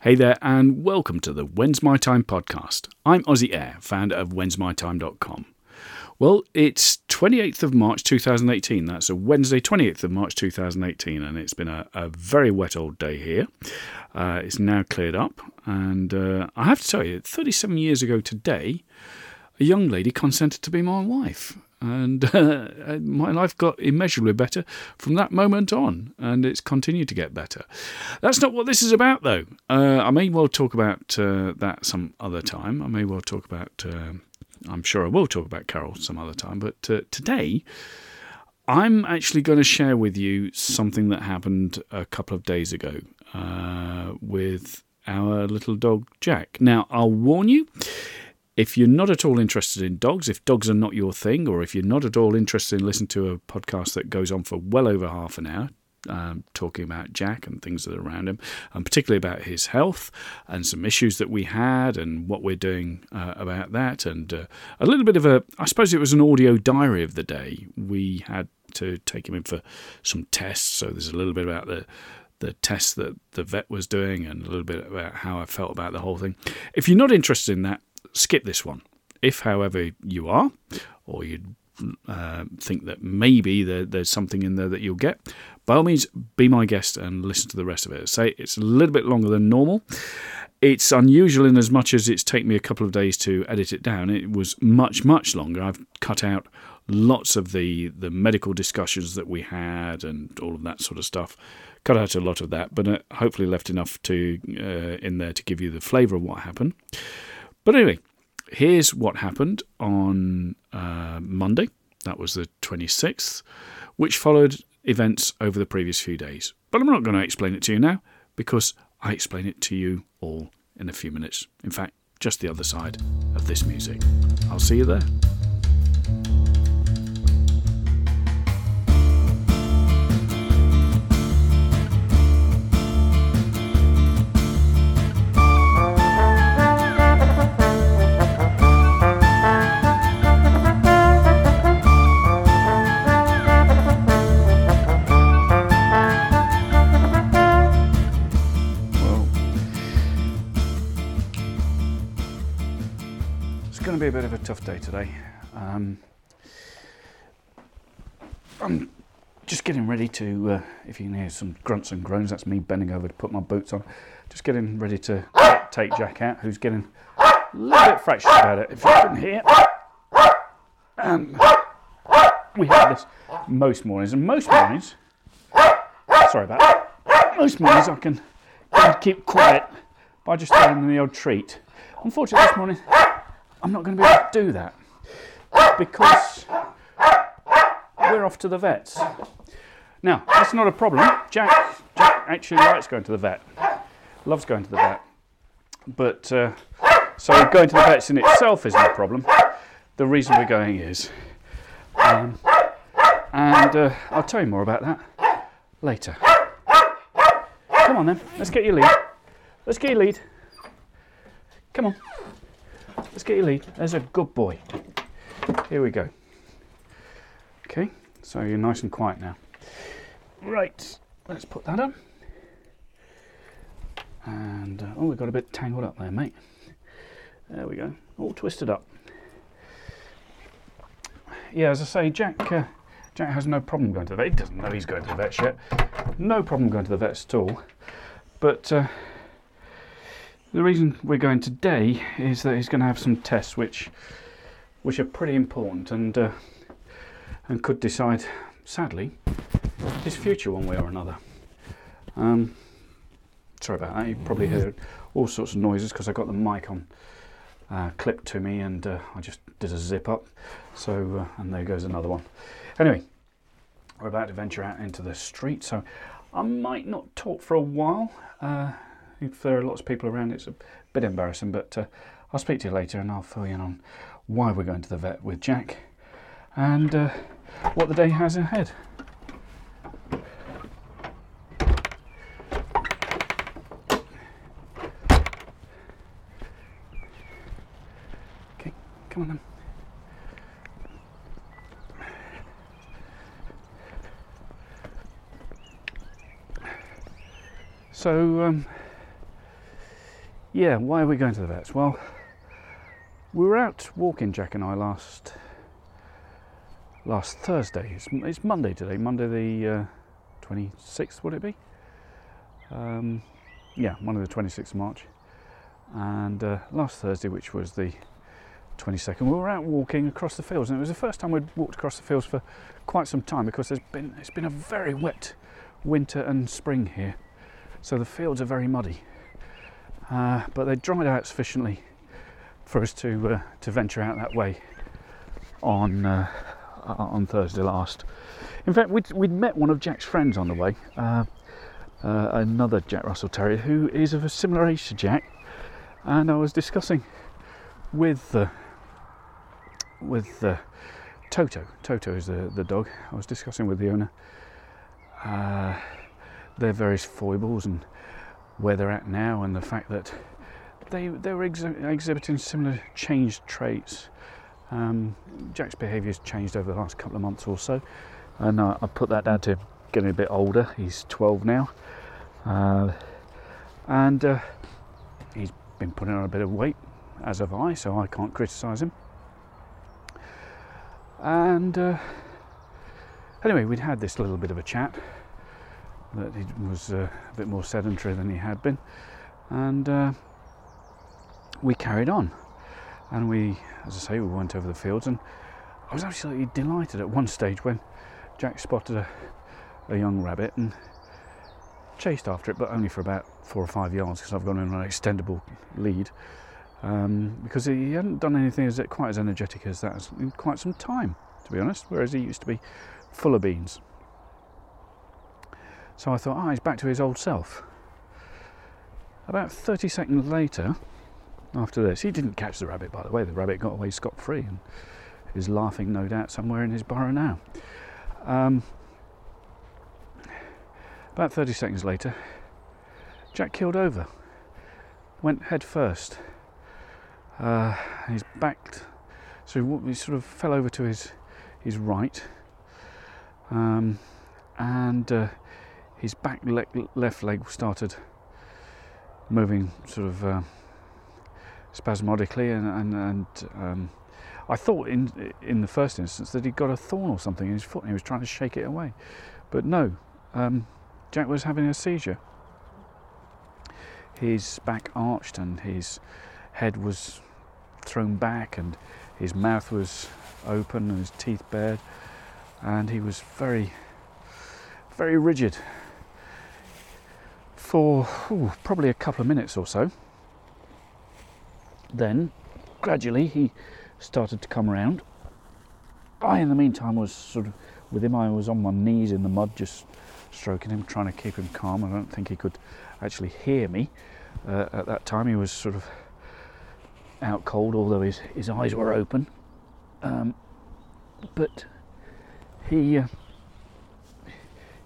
Hey there, and welcome to the When's My Time podcast. I'm Aussie Air, founder of whensmytime.com. Well, it's 28th of March 2018. That's a Wednesday, 28th of March 2018, and it's been a, a very wet old day here. Uh, it's now cleared up, and uh, I have to tell you, 37 years ago today, a young lady consented to be my wife and uh, my life got immeasurably better from that moment on, and it's continued to get better. That's not what this is about, though. Uh, I may well talk about uh, that some other time. I may well talk about. Uh, I'm sure I will talk about Carol some other time, but uh, today. I'm actually going to share with you something that happened a couple of days ago uh, with our little dog Jack. Now, I'll warn you, if you're not at all interested in dogs, if dogs are not your thing, or if you're not at all interested in listening to a podcast that goes on for well over half an hour, um, talking about Jack and things that are around him, and particularly about his health and some issues that we had and what we're doing uh, about that, and uh, a little bit of a, I suppose it was an audio diary of the day. We had to take him in for some tests, so there's a little bit about the the tests that the vet was doing and a little bit about how I felt about the whole thing. If you're not interested in that, skip this one. If, however, you are, or you uh, think that maybe there, there's something in there that you'll get, by all means, be my guest and listen to the rest of it. Say it's a little bit longer than normal. It's unusual in as much as it's taken me a couple of days to edit it down. It was much, much longer. I've cut out lots of the, the medical discussions that we had and all of that sort of stuff. Cut out a lot of that, but uh, hopefully left enough to uh, in there to give you the flavour of what happened. But anyway, here's what happened on uh, Monday. That was the 26th, which followed events over the previous few days. But I'm not going to explain it to you now because I explain it to you all in a few minutes. In fact, just the other side of this music. I'll see you there. Be a bit of a tough day today. Um, I'm just getting ready to, uh, if you can hear some grunts and groans, that's me bending over to put my boots on. Just getting ready to take Jack out, who's getting a little bit fractious about it. If you can hear, um, we have this most mornings, and most mornings, sorry about that, most mornings I can and keep quiet by just throwing them the old treat. Unfortunately, this morning I'm not going to be able to do that because we're off to the vets. Now, that's not a problem. Jack, Jack actually likes going to the vet, loves going to the vet. But uh, so going to the vets in itself isn't a problem. The reason we're going is, um, and uh, I'll tell you more about that later. Come on then, let's get your lead. Let's get your lead. Come on. Let's get your lead. There's a good boy. Here we go. Okay, so you're nice and quiet now. Right, let's put that on. And, uh, oh, we got a bit tangled up there, mate. There we go, all twisted up. Yeah, as I say, Jack, uh, Jack has no problem going to the vet. He doesn't know he's going to the vet yet. No problem going to the vets at all. But uh, the reason we're going today is that he's going to have some tests which which are pretty important and uh, and could decide, sadly, his future one way or another. Um, sorry about that. You probably heard all sorts of noises because I got the mic on uh, clipped to me and uh, I just did a zip up. So uh, and there goes another one. Anyway, we're about to venture out into the street, so I might not talk for a while. If there are lots of people around, it's a bit embarrassing, but uh, I'll speak to you later and I'll fill you in on why we're going to the vet with Jack and uh, what the day has ahead. Okay, come on then. So, um, yeah, why are we going to the vets? Well, we were out walking, Jack and I, last last Thursday. It's, it's Monday today, Monday the uh, 26th, would it be? Um, yeah, Monday the 26th of March. And uh, last Thursday, which was the 22nd, we were out walking across the fields, and it was the first time we'd walked across the fields for quite some time because there's been it's been a very wet winter and spring here, so the fields are very muddy. Uh, but they dried out sufficiently for us to uh, to venture out that way on uh, on Thursday last. In fact, we'd, we'd met one of Jack's friends on the way, uh, uh, another Jack Russell Terrier who is of a similar age to Jack, and I was discussing with uh, with uh, Toto. Toto is the, the dog. I was discussing with the owner uh, their various foibles and where they're at now, and the fact that they they were ex- exhibiting similar changed traits. Um, Jack's has changed over the last couple of months or so, and uh, I put that down to getting a bit older. He's 12 now, uh, and uh, he's been putting on a bit of weight, as have I, so I can't criticise him. And uh, anyway, we'd had this little bit of a chat that he was uh, a bit more sedentary than he had been, and uh, we carried on. And we, as I say, we went over the fields, and I was absolutely delighted at one stage when Jack spotted a, a young rabbit and chased after it, but only for about four or five yards because I've gone in an extendable lead. Um, because he hadn't done anything as quite as energetic as that in quite some time, to be honest. Whereas he used to be full of beans. So I thought, ah, oh, he's back to his old self. About 30 seconds later, after this, he didn't catch the rabbit, by the way. The rabbit got away scot free and is laughing, no doubt, somewhere in his burrow now. Um, about 30 seconds later, Jack killed over, went head first. Uh, he's backed, so he sort of fell over to his his right, um, and uh, his back leg, left leg started moving sort of uh, spasmodically, and and, and um, I thought in in the first instance that he'd got a thorn or something in his foot and he was trying to shake it away, but no, um, Jack was having a seizure. His back arched and his head was thrown back and his mouth was open and his teeth bared and he was very very rigid for ooh, probably a couple of minutes or so then gradually he started to come around. I, in the meantime, was sort of with him. I was on my knees in the mud, just stroking him, trying to keep him calm. I don't think he could actually hear me uh, at that time. He was sort of out cold, although his, his eyes were open. Um, but he uh,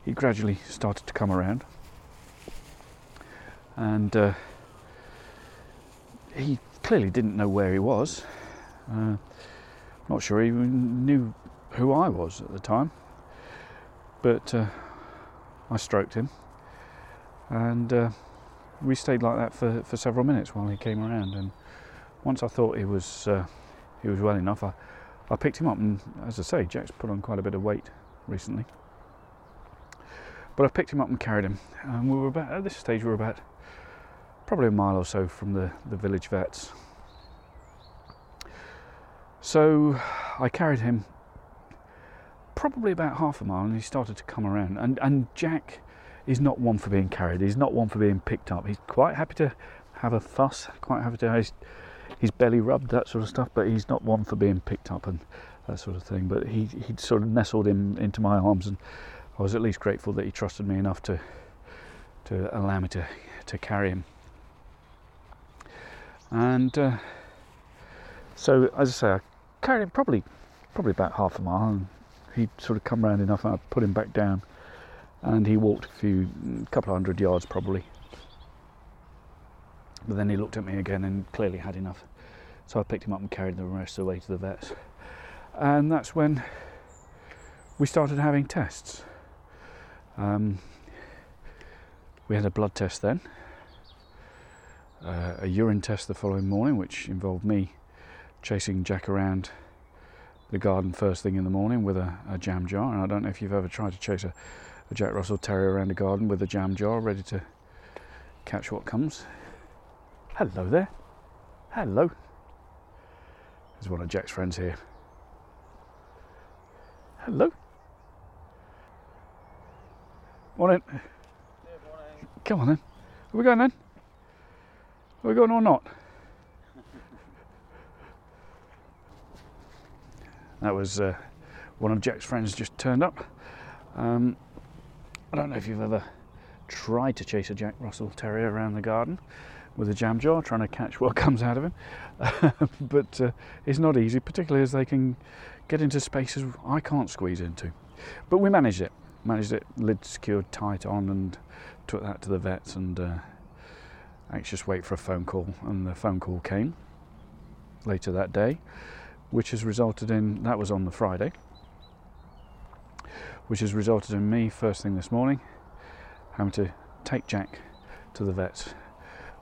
he gradually started to come around, and uh, he clearly didn't know where he was. Uh, not sure he even knew who I was at the time, but uh, I stroked him, and uh, we stayed like that for, for several minutes while he came around. And once I thought he was uh, he was well enough, I, I picked him up, and as I say, Jack's put on quite a bit of weight recently. But I picked him up and carried him, and we were about at this stage we were about probably a mile or so from the, the village vets. So I carried him probably about half a mile and he started to come around. And, and Jack is not one for being carried, he's not one for being picked up. He's quite happy to have a fuss, quite happy to have his, his belly rubbed, that sort of stuff, but he's not one for being picked up and that sort of thing. But he, he sort of nestled in, into my arms and I was at least grateful that he trusted me enough to, to allow me to, to carry him. And uh, so, as I say, I carried him probably probably about half a mile, and he'd sort of come round enough, and I put him back down, and he walked a few, couple of hundred yards probably. But then he looked at me again and clearly had enough. So I picked him up and carried the rest of the way to the vets. And that's when we started having tests. Um, we had a blood test then, uh, a urine test the following morning, which involved me chasing Jack around the garden first thing in the morning with a, a jam jar. And I don't know if you've ever tried to chase a, a Jack Russell Terrier around the garden with a jam jar ready to catch what comes. Hello there. Hello. There's one of Jack's friends here. Hello. Morning. Come on then. Are we going then? Are we going or not? that was uh, one of Jack's friends just turned up. Um, I don't know if you've ever tried to chase a Jack Russell Terrier around the garden with a jam jar, trying to catch what comes out of him. but uh, it's not easy, particularly as they can get into spaces I can't squeeze into. But we managed it. Managed it, lid secured tight on, and took that to the vets and uh, anxious wait for a phone call. And the phone call came later that day, which has resulted in that was on the Friday, which has resulted in me first thing this morning having to take Jack to the vets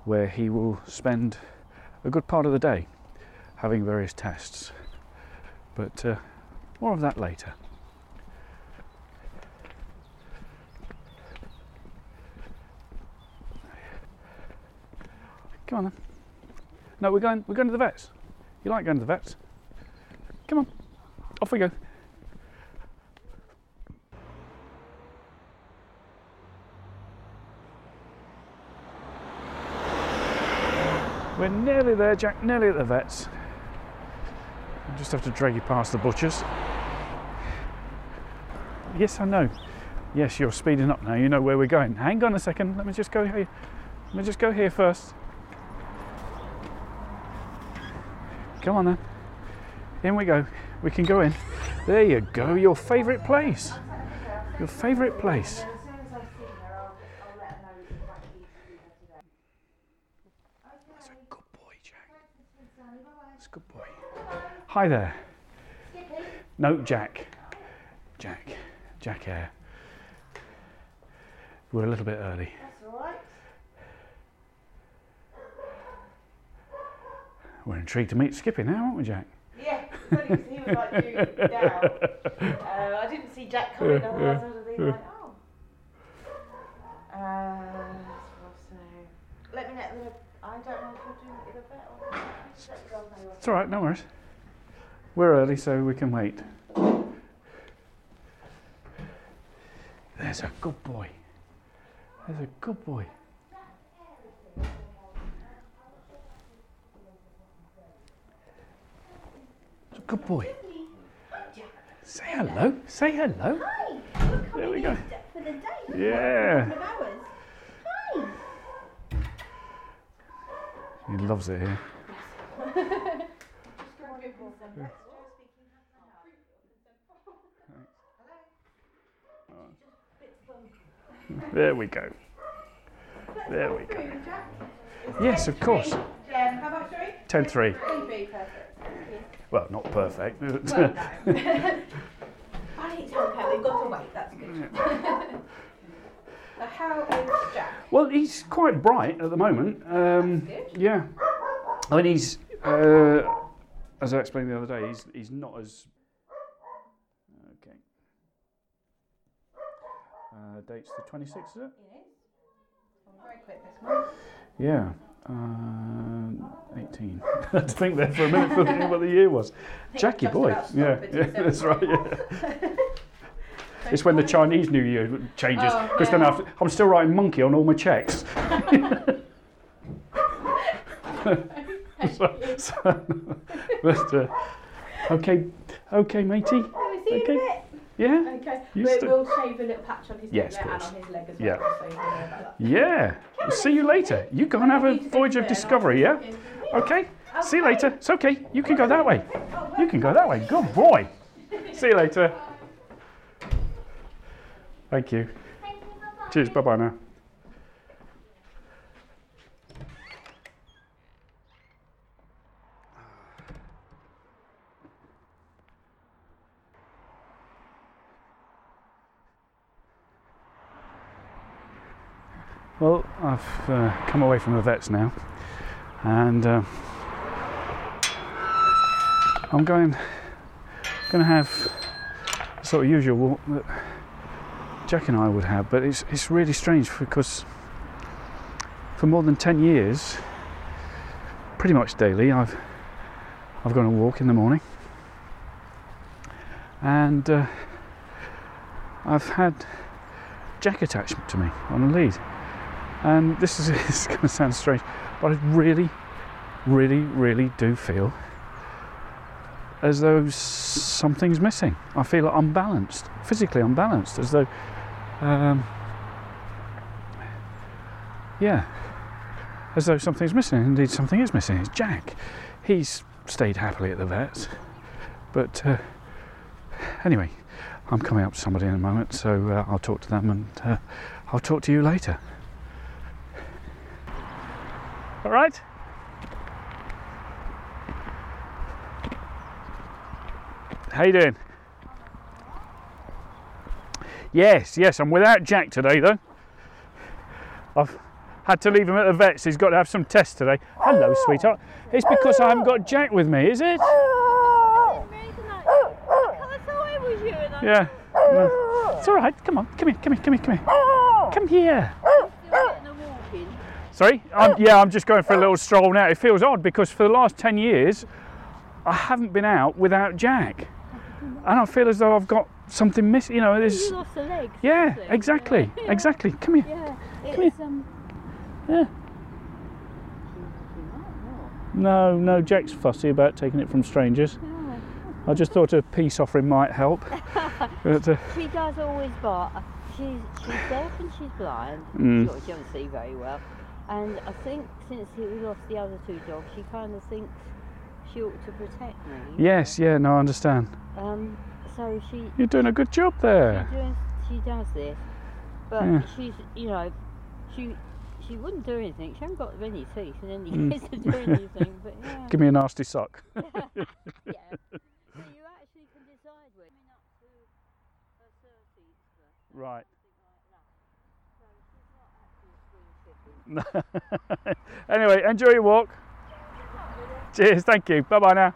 where he will spend a good part of the day having various tests. But uh, more of that later. Come on then. No, we're going. We're going to the vets. You like going to the vets? Come on. Off we go. We're nearly there, Jack. Nearly at the vets. I just have to drag you past the butchers. Yes, I know. Yes, you're speeding up now. You know where we're going. Hang on a second. Let me just go here. Let me just go here first. Come on then. In we go. We can go in. There you go. Your favourite place. Your favourite place. That's a good boy, Jack. That's a good boy. Hi there. No, Jack. Jack. Jack Air. We're a little bit early. That's all right. We're intrigued to meet Skippy now, aren't we, Jack? Yeah, funny 'cause he was like you down. Uh, I didn't see Jack coming, otherwise I would have been like, oh. Uh, so, let me know. I don't know if you'll do it in a bit or just let me go and know It's all right, no worries. We're early, so we can wait. There's a good boy. There's a good boy. Good boy. Say hello. Say hello. Hi, There we go. for the day. Yeah. Couple of hours. Hi. He loves it here. There we go. There we go. Yes, of course. Um, how much, sorry? 10 3. Well, not perfect. but- Well, no. I need to okay, we've got to wait, that's good. so how is Jack? Well, he's quite bright at the moment. Um, Good. yeah. I mean, he's, uh, as I explained the other day, he's, he's not as. Okay. Uh, date's the 26th, is it? It is. I'm very quick this month. Yeah. Uh, 18. I had to think there for a minute, for what the year was. Jackie boy. Yeah, yeah, that's right. Yeah. It's when the Chinese New Year changes, Oh, because then I'm still writing monkey on all my checks. so, so, but, uh, okay, okay, matey. Can see you Okay. In a bit? Yeah, Okay. You we'll shave a little patch on his Yes, neck of and course. on his leg as Yeah. well. So you know about that. yeah. We'll see you later. You go and have a voyage of discovery, yeah? Okay. See you later. It's okay. You can go that way. You can go that way. Good boy. See you later. Thank you. Cheers. Bye bye now. Well, I've uh, come away from the vets now. and uh, I'm going going to have the sort of usual walk that Jack and I would have, but it's it's really strange because for more than ten years, pretty much daily, I've I've gone a walk in the morning, and uh, I've had Jack attached to me on a lead, and this is it's going to sound strange, but I really, really, really do feel as though something's missing. I feel unbalanced, physically unbalanced, as though, um, yeah, as though something's missing. Indeed, something is missing. It's Jack. He's stayed happily at the vets, but uh, anyway, I'm coming up to somebody in a moment, so uh, I'll talk to them and uh, I'll talk to you later. All right. How you doing? Yes, yes, I'm without Jack today though. I've had to leave him at the vets. He's got to have some tests today. Hello, sweetheart. It's because I haven't got Jack with me, is it? I thought it was you and I Yeah. No. It's all right. Come on. Come here. Come here. Come here. Come here. Come here. was still getting a walk in. Sorry. I'm, yeah, I'm just going for a little stroll now. It feels odd because for the last ten years, I haven't been out without Jack, and I feel as though I've got something missing. You know, there's. You lost a leg. Yeah, exactly, yeah. exactly. Come here. Yeah, Come it's um. Yeah. she might not. No, no, Jack's fussy about taking it from strangers. I just thought a peace offering might help. But, uh, She does always bark. She's she's deaf and she's blind. Mm. She doesn't see very well. And I think since he lost the other two dogs, she kind of thinks she ought to protect me. yes, yeah, no, I understand. Um. So she You're doing a good job she there. does she does this, but Yeah. she's you know she she wouldn't do anything. She hasn't got many teeth in any Mm. case to do anything. But yeah. Give me a nasty sock. yeah. So you actually can decide when coming to her thirties birthday, Right. something like that. So she's not actually a spring chicken. anyway, enjoy your walk. Cheers, thank you. Bye bye now.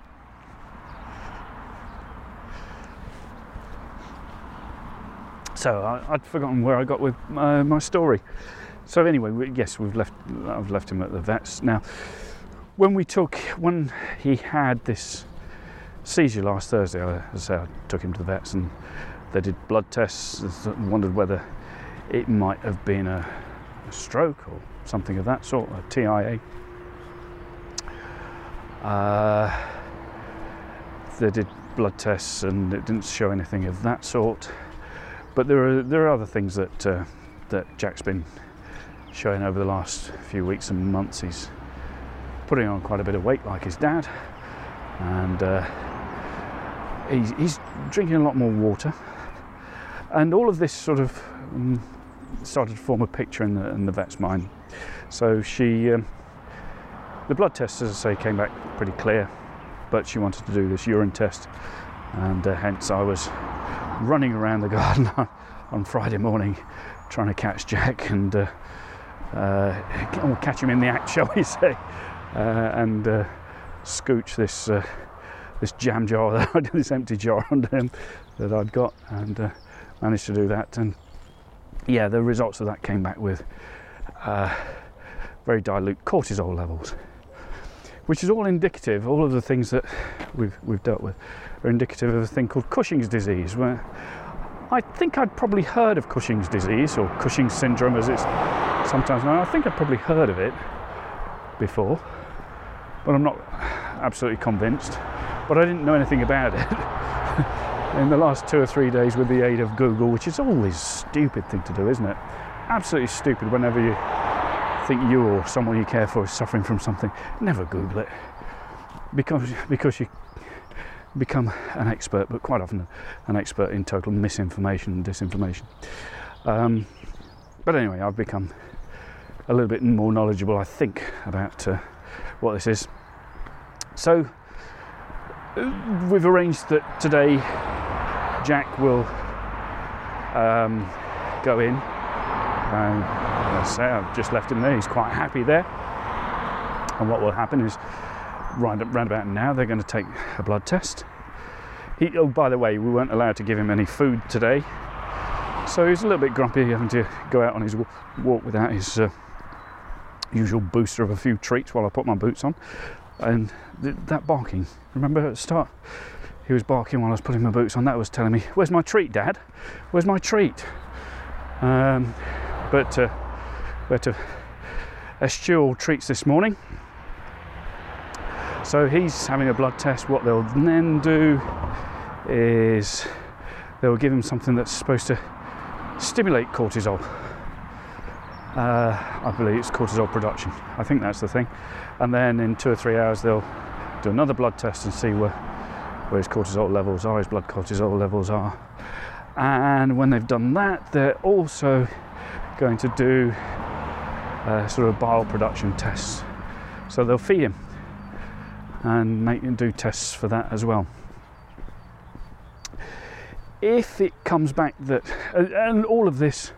So I, I'd forgotten where I got with my story. So anyway, we, yes, we've left. I've left him at the vets now. When we took, when he had this seizure last Thursday, I, I, say, I took him to the vets and they did blood tests and wondered whether it might have been a, a stroke or something of that sort, a TIA. Uh, they did blood tests and it didn't show anything of that sort. But there are there are other things that uh, that Jack's been showing over the last few weeks and months. He's putting on quite a bit of weight, like his dad, and uh, he's, he's drinking a lot more water. And all of this sort of um, started to form a picture in the, in the vet's mind. So she, um, the blood test, as I say, came back pretty clear, but she wanted to do this urine test, and uh, hence I was running around the garden on Friday morning trying to catch Jack and uh, uh, catch him in the act, shall we say, uh, and uh, scooch this uh, this jam jar, this empty jar under him that I'd got, and managed to do that. And yeah, the results of that came back with very dilute cortisol levels, which is all indicative. All of the things that we've we've dealt with are indicative of a thing called Cushing's disease, where I think I'd probably heard of Cushing's disease or Cushing's syndrome, as it's sometimes known. I think I'd probably heard of it before, but I'm not absolutely convinced. But I didn't know anything about it. In the last two or three days, with the aid of Google, which is always a stupid thing to do, isn't it? Absolutely stupid whenever you think you or someone you care for is suffering from something. Never Google it because because you become an expert, but quite often an expert in total misinformation and disinformation. Um, but anyway, I've become a little bit more knowledgeable, I think, about uh, what this is. So uh, we've arranged that today Jack will um, go in. As I say, I've just left him there. He's quite happy there. And what will happen is, right round about now, they're going to take a blood test. He, oh, by the way, we weren't allowed to give him any food today, so he's a little bit grumpy having to go out on his walk without his uh, usual booster of a few treats while I put my boots on. And th- that barking, remember at the start, he was barking while I was putting my boots on. That was telling me, "Where's my treat, Dad? Where's my treat?" Um, but uh, we had to eschew treats this morning. So he's having a blood test. What they'll then do is they'll give him something that's supposed to stimulate cortisol. Uh, I believe it's cortisol production. I think that's the thing. And then in two or three hours, they'll do another blood test and see where, where his cortisol levels are, his blood cortisol levels are. And when they've done that, they're also going to do uh, sort of bile production tests. So they'll feed him and make and do tests for that as well. If it comes back that, and all of this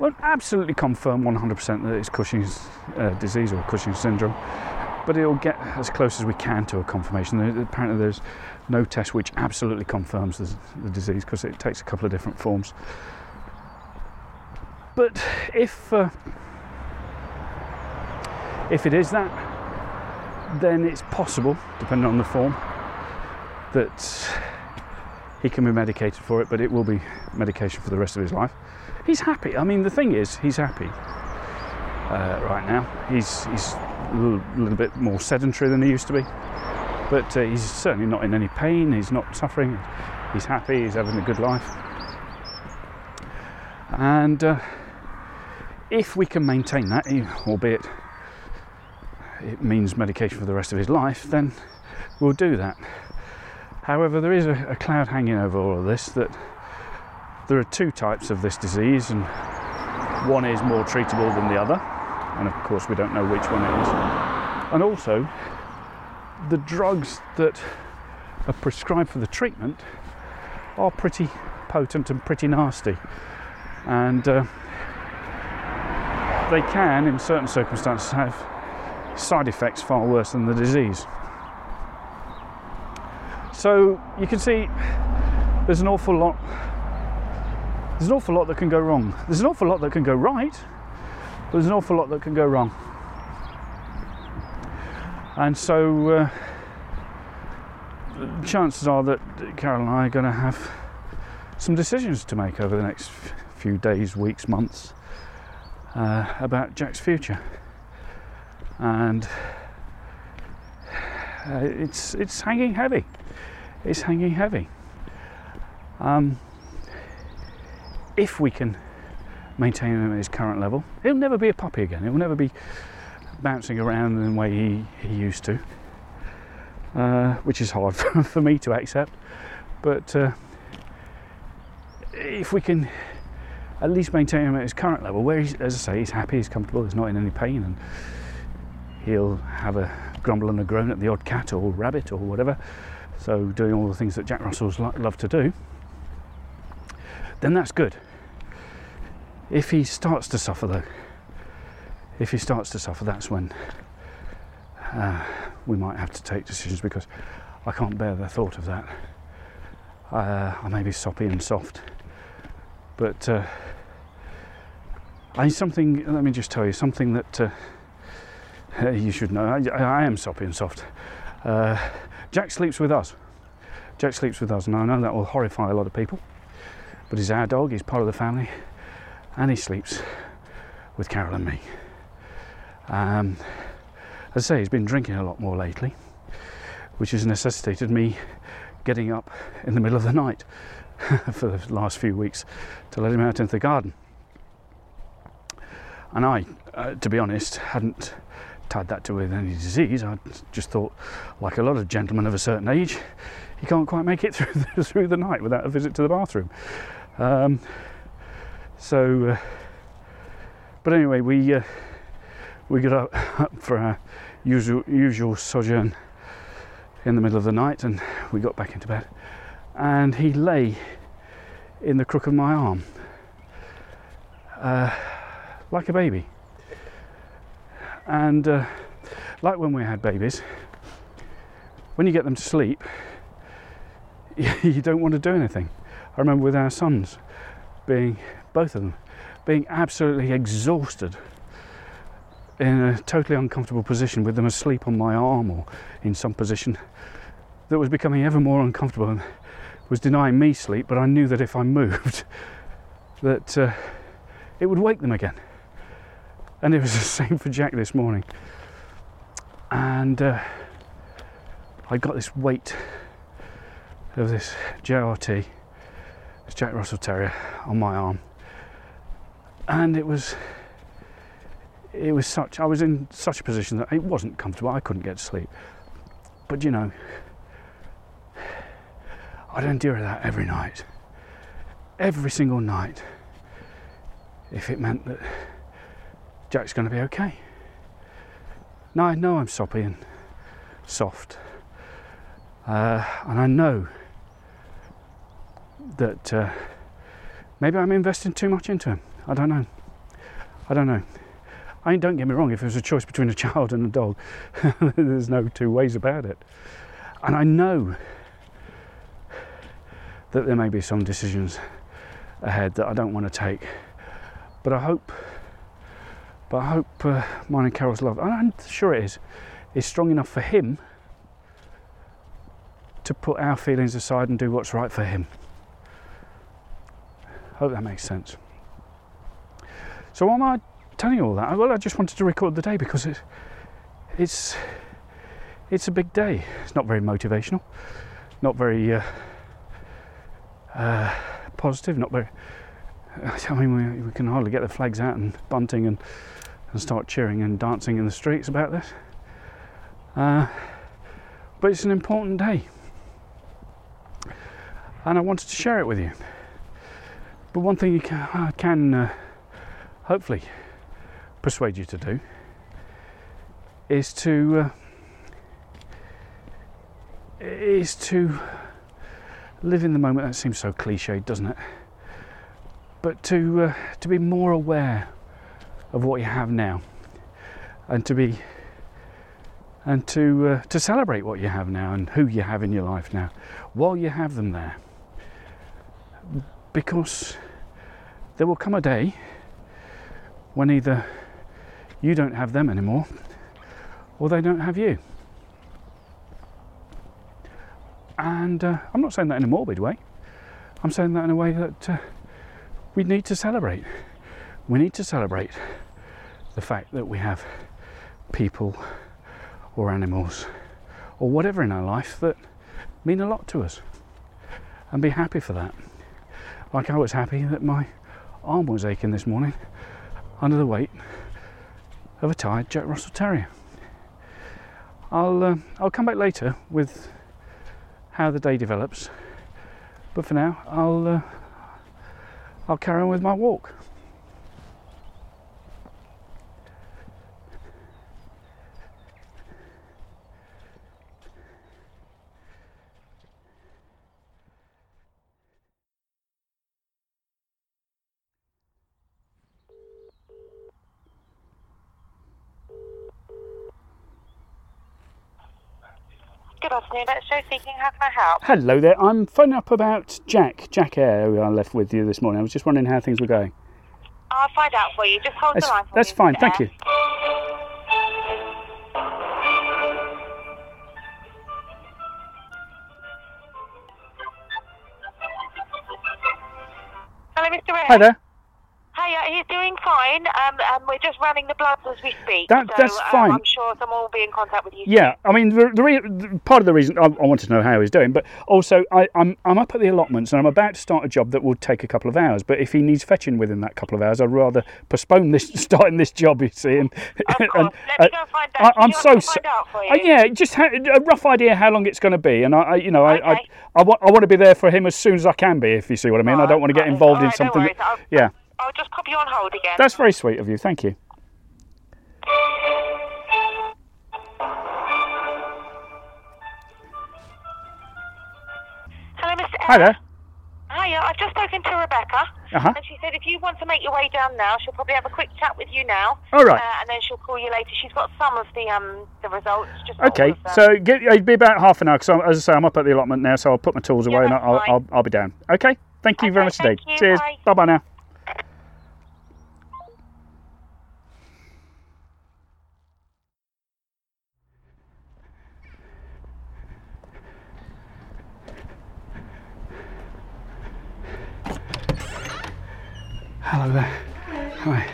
won't absolutely confirm 100% that it's Cushing's uh, disease or Cushing's syndrome, but it'll get as close as we can to a confirmation. Apparently, there's no test which absolutely confirms the, the disease because it takes a couple of different forms. But if uh, if it is that, then it's possible, depending on the form, that he can be medicated for it, but it will be medication for the rest of his life. He's happy. I mean, the thing is, he's happy uh, right now. He's he's a little, little, bit more sedentary than he used to be, but uh, he's certainly not in any pain. He's not suffering. He's happy. He's having a good life. And uh, if we can maintain that, albeit it means medication for the rest of his life, then we'll do that. However, there is a, a cloud hanging over all of this that there are two types of this disease, and one is more treatable than the other, and of course, we don't know which one it is. And also, the drugs that are prescribed for the treatment are pretty potent and pretty nasty, and uh, they can, in certain circumstances, have side effects far worse than the disease. So you can see there's an awful lot there's an awful lot that can go wrong. There's an awful lot that can go right, but there's an awful lot that can go wrong. And so uh, chances are that Carol and I are going to have some decisions to make over the next few days, weeks, months uh, about Jack's future. And uh, it's it's hanging heavy. It's hanging heavy. Um, if we can maintain him at his current level, he'll never be a puppy again. He'll never be bouncing around in the way he, he used to, uh, which is hard for, for, me to accept. But uh, if we can at least maintain him at his current level, where he's, as I say, he's happy, he's comfortable, he's not in any pain, and he'll have a grumble and a groan at the odd cat or rabbit or whatever. So, doing all the things that Jack Russells lo- love to do, then that's good. If he starts to suffer, though, if he starts to suffer, that's when uh, we might have to take decisions because I can't bear the thought of that. Uh, I may be soppy and soft, but uh, I something. Let me just tell you something that you should know. I, I, am soppy and soft. Uh, Jack sleeps with us. Jack sleeps with us, and I know that will horrify a lot of people, but he's our dog. He's part of the family, and he sleeps with Carol and me. Um, as I say, he's been drinking a lot more lately, which has necessitated me getting up in the middle of the night for the last few weeks to let him out into the garden. And I, uh, to be honest, hadn't tied that to with any disease. I just thought, like a lot of gentlemen of a certain age, he can't quite make it through the, through the night without a visit to the bathroom. Um, so, uh, but anyway, we uh, we got up, up for our usual usual sojourn in the middle of the night, and we got back into bed, and he lay in the crook of my arm, uh, like a baby. And uh, like when we had babies, when you get them to sleep, you don't want to do anything. I remember with our sons being, both of them, being absolutely exhausted in a totally uncomfortable position with them asleep on my arm or in some position that was becoming ever more uncomfortable and was denying me sleep. But I knew that if I moved, that uh, it would wake them again. And it was the same for Jack this morning. And uh, I got this weight of this JRT, this Jack Russell Terrier, on my arm, and it was it was such I was in such a position that it wasn't comfortable. I couldn't get to sleep. But you know, I'd endure that every night. Every single night. If it meant that Jack's going to be okay. Now I know I'm soppy and soft. Uh, and I know that uh, maybe I'm investing too much into him. I don't know. I don't know. I mean, don't get me wrong, if it was a choice between a child and a dog, there's no two ways about it. And I know that there may be some decisions ahead that I don't want to take. But I hope, but I hope uh, mine and Carol's love, I'm sure it is, is strong enough for him to put our feelings aside and do what's right for him. Hope that makes sense. So why am I telling you all that? Well, I just wanted to record the day because it's it's it's a big day. It's not very motivational, not very uh, uh, positive, not very. I mean, we, we can hardly get the flags out and bunting and, and start cheering and dancing in the streets about this. Uh, but it's an important day and I wanted to share it with you. But one thing can, I can uh, hopefully persuade you to do is to uh, is to live in the moment. That seems so cliched, doesn't it? But to uh, to be more aware of what you have now, and to be and to uh, to celebrate what you have now and who you have in your life now, while you have them there because there will come a day when either you don't have them anymore or they don't have you. And uh, I'm not saying that in a morbid way, I'm saying that in a way that uh, we need to celebrate. We need to celebrate the fact that we have people or animals or whatever in our life that mean a lot to us and be happy for that like I was happy that my arm was aching this morning under the weight of a tired Jack Russell Terrier. I'll uh, I'll come back later with how the day develops, but for now I'll uh, I'll carry on with my walk. Good afternoon, Joe speaking. How can I help? Hello there. I'm phoning up about Jack, Jack Air, who I left with you this morning. I was just wondering how things were going. I'll find out for you. Just hold That's, the line for that's me. fine, thank you. Hello, Mr. Ray. Hi there. Hiya, he's doing fine. Um, and we're just running the bloods as we speak. That- so, that's um, fine. I'm sure someone will be in contact with you. Yeah, I mean, the, the, re- part of the reason I, I wanted to know how he's doing, but also I, I'm I'm up at the allotments and I'm about to start a job that will take a couple of hours. But if he needs fetching within that couple of hours, I'd rather postpone this starting this job. You see, and, Of course. and, Let me uh, go find I, out. I'm so want me to so- find out for you? Uh, yeah, just ha- a rough idea how long it's going to be, and I, I you know, I, I, Okay. I, wa- I want to be there for him as soon as I can be, if you see what I mean. I don't want to get Right, involved in alright, no something. that, yeah, I'll just pop you on hold again. that's very sweet of you. Thank you. Hello, Mr. Hi there. Hiya, I've just spoken to Rebecca. Uh-huh. And she said if you want to make your way down now, she'll probably have a quick chat with you now. All right. Uh, and then she'll call you later. She's got some of the um the results. Just Okay, so get, it'll be about half an hour because, as I say, I'm up at the allotment now, so I'll put my tools Yeah, away and I'll. I'll, I'll be down. Okay, thank you very much indeed. you, Cheers. Bye bye now. Hello there. Hi.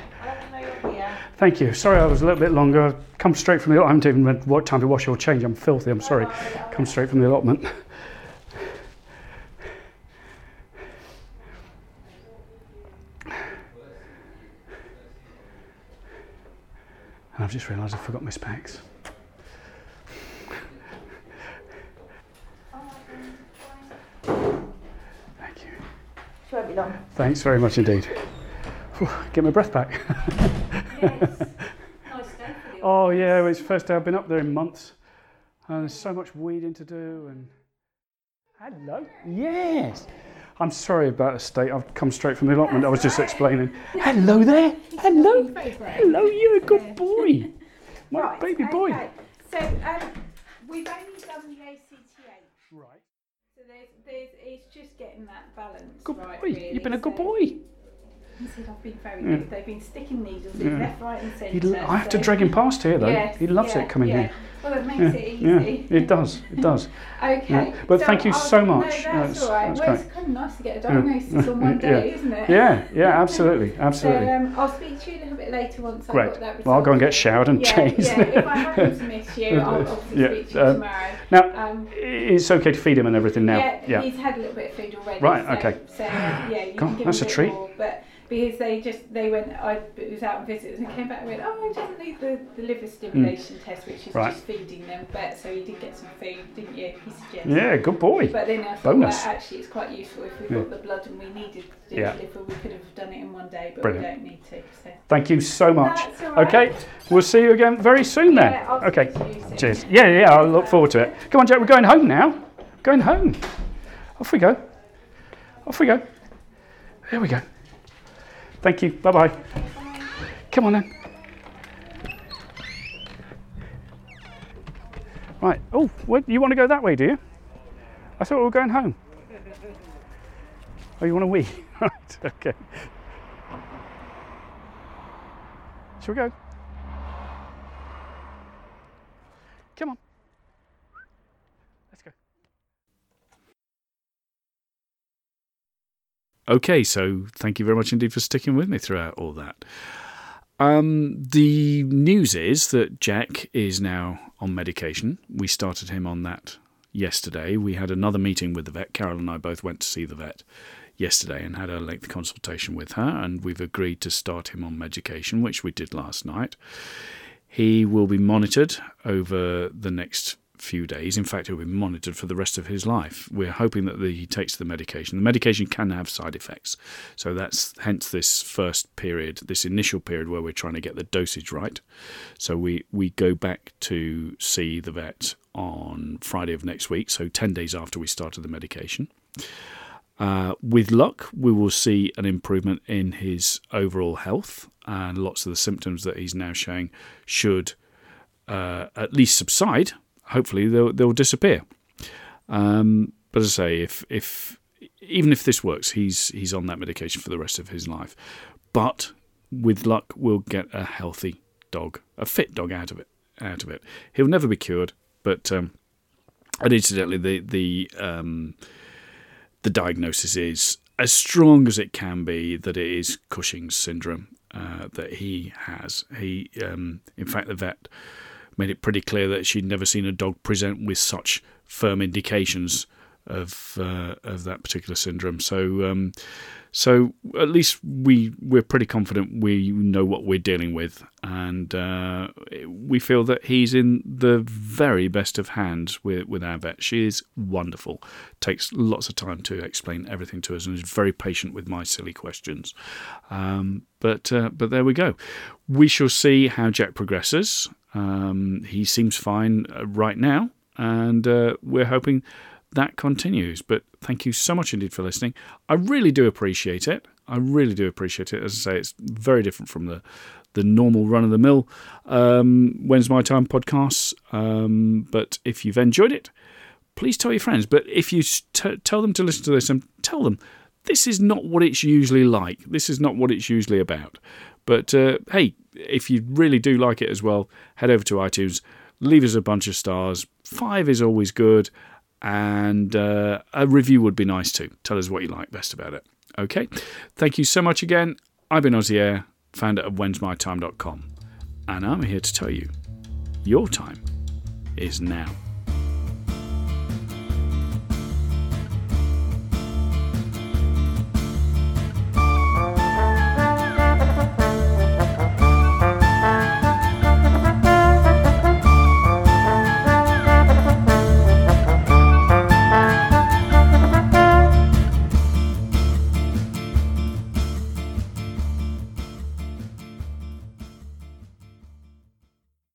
Thank you. Sorry I was a little bit longer. I've come straight from the I haven't even had what time to wash or change. I'm filthy. I'm sorry. Come straight from the allotment. And I've just realised I forgot my specs. Thank you. She won't be long. Thanks very much indeed. Get my breath back. oh yeah, it's the first day I've been up there in months, and there's so much weeding to do. And hello, yes. I'm sorry about the state. I've come straight from the allotment. I was just explaining. Hello there. Hello. Hello, you're a good boy. My Right, baby boy. Okay. So um, we've only done the ACTH. Right. So there's, there's, it's just getting that balance Good right. boy. Really. You've been a good So boy. He said I've been very good. They've been sticking needles in Yeah. left, right, and centre. I have to drag him past here though. Yes, he loves it coming here. Well, it makes it easy. yeah, it does. It does. Okay. But thank you I'll- so no, much. that's, That's- all right. that's well, great. it's kind of nice to get a diagnosis on one Yeah. day, isn't it? Yeah, yeah, absolutely, absolutely. So um, I'll speak to you a little bit later once I've got that result. Well, I'll go and get showered and changed. Yeah, if I happen to miss you, I'll obviously Yeah, speak to you um, tomorrow. Now, Um, it's okay to feed him and everything now. yeah, Yeah. he's had a little bit of food already. Right, so, okay. So yeah, you God, can give that's him a treat. More, but because they just they went, I was out on visits and came back and went, oh, he doesn't need the, the liver stimulation test, which is Mm. Right. just feeding them. But so you did get some food, didn't you? He suggested. Yeah, good boy. But then I thought, Bonus. well, actually, it's quite useful if we've Yeah. got the blood and we needed to do Yeah. the liver, we could have done it in one day, but Brilliant. we don't need to. So. Thank you so much. That's all right. Okay, we'll see you again very soon then. Yeah, okay, soon. cheers. Yeah, yeah, I'll look forward to it. Come on, Jack, we're going home now. Going home. Off we go. Off we go. There we go. Thank you. Bye bye. Come on then. Right. Oh, you want to go that way, do you? I thought we were going home. Oh, you want to wee? right. Okay. Shall we go? Come on. Let's go. Okay, so thank you very much indeed for sticking with me throughout all that. Um, the news is that Jack is now on medication. We started him on that yesterday. We had another meeting with the vet. Carol and I both went to see the vet yesterday and had a lengthy consultation with her, and we've agreed to start him on medication, which we did last night. He will be monitored over the next few days. In fact, he'll be monitored for the rest of his life. We're hoping that the, he takes the medication. The medication can have side effects, so that's hence this first period, this initial period where we're trying to get the dosage right. So we we go back to see the vet on Friday of next week, so ten days after we started the medication. Uh, with luck, we will see an improvement in his overall health, and lots of the symptoms that he's now showing should uh, at least subside. Hopefully, they'll, they'll disappear. Um, but as I say, if if even if this works, he's he's on that medication for the rest of his life. But with luck, we'll get a healthy dog, a fit dog out of it. Out of it, he'll never be cured. But um, and incidentally, the the um, the diagnosis is as strong as it can be that it is Cushing's syndrome uh, that he has. He, um, in fact, the vet made it pretty clear that she'd never seen a dog present with such firm indications of uh, of that particular syndrome. So, um, so at least we we're pretty confident we know what we're dealing with, and uh, we feel that he's in the very best of hands with with our vet. She is wonderful, takes lots of time to explain everything to us, and is very patient with my silly questions. Um, but uh, but there we go. We shall see how Jack progresses. Um, he seems fine uh, right now, and uh, we're hoping that continues. But thank you so much indeed for listening. I really do appreciate it. I really do appreciate it. As I say, it's very different from the the normal run of the mill um, When's My Time podcasts. Um, but if you've enjoyed it, please tell your friends. But if you t- tell them to listen to this and tell them this is not what it's usually like, this is not what it's usually about. But uh, hey, if you really do like it as well, head over to iTunes, leave us a bunch of stars. Five is always good, and uh, a review would be nice too. Tell us what you like best about it. Okay, thank you so much again. I've been Air, founder of whensmytime.com, and I'm here to tell you your time is now.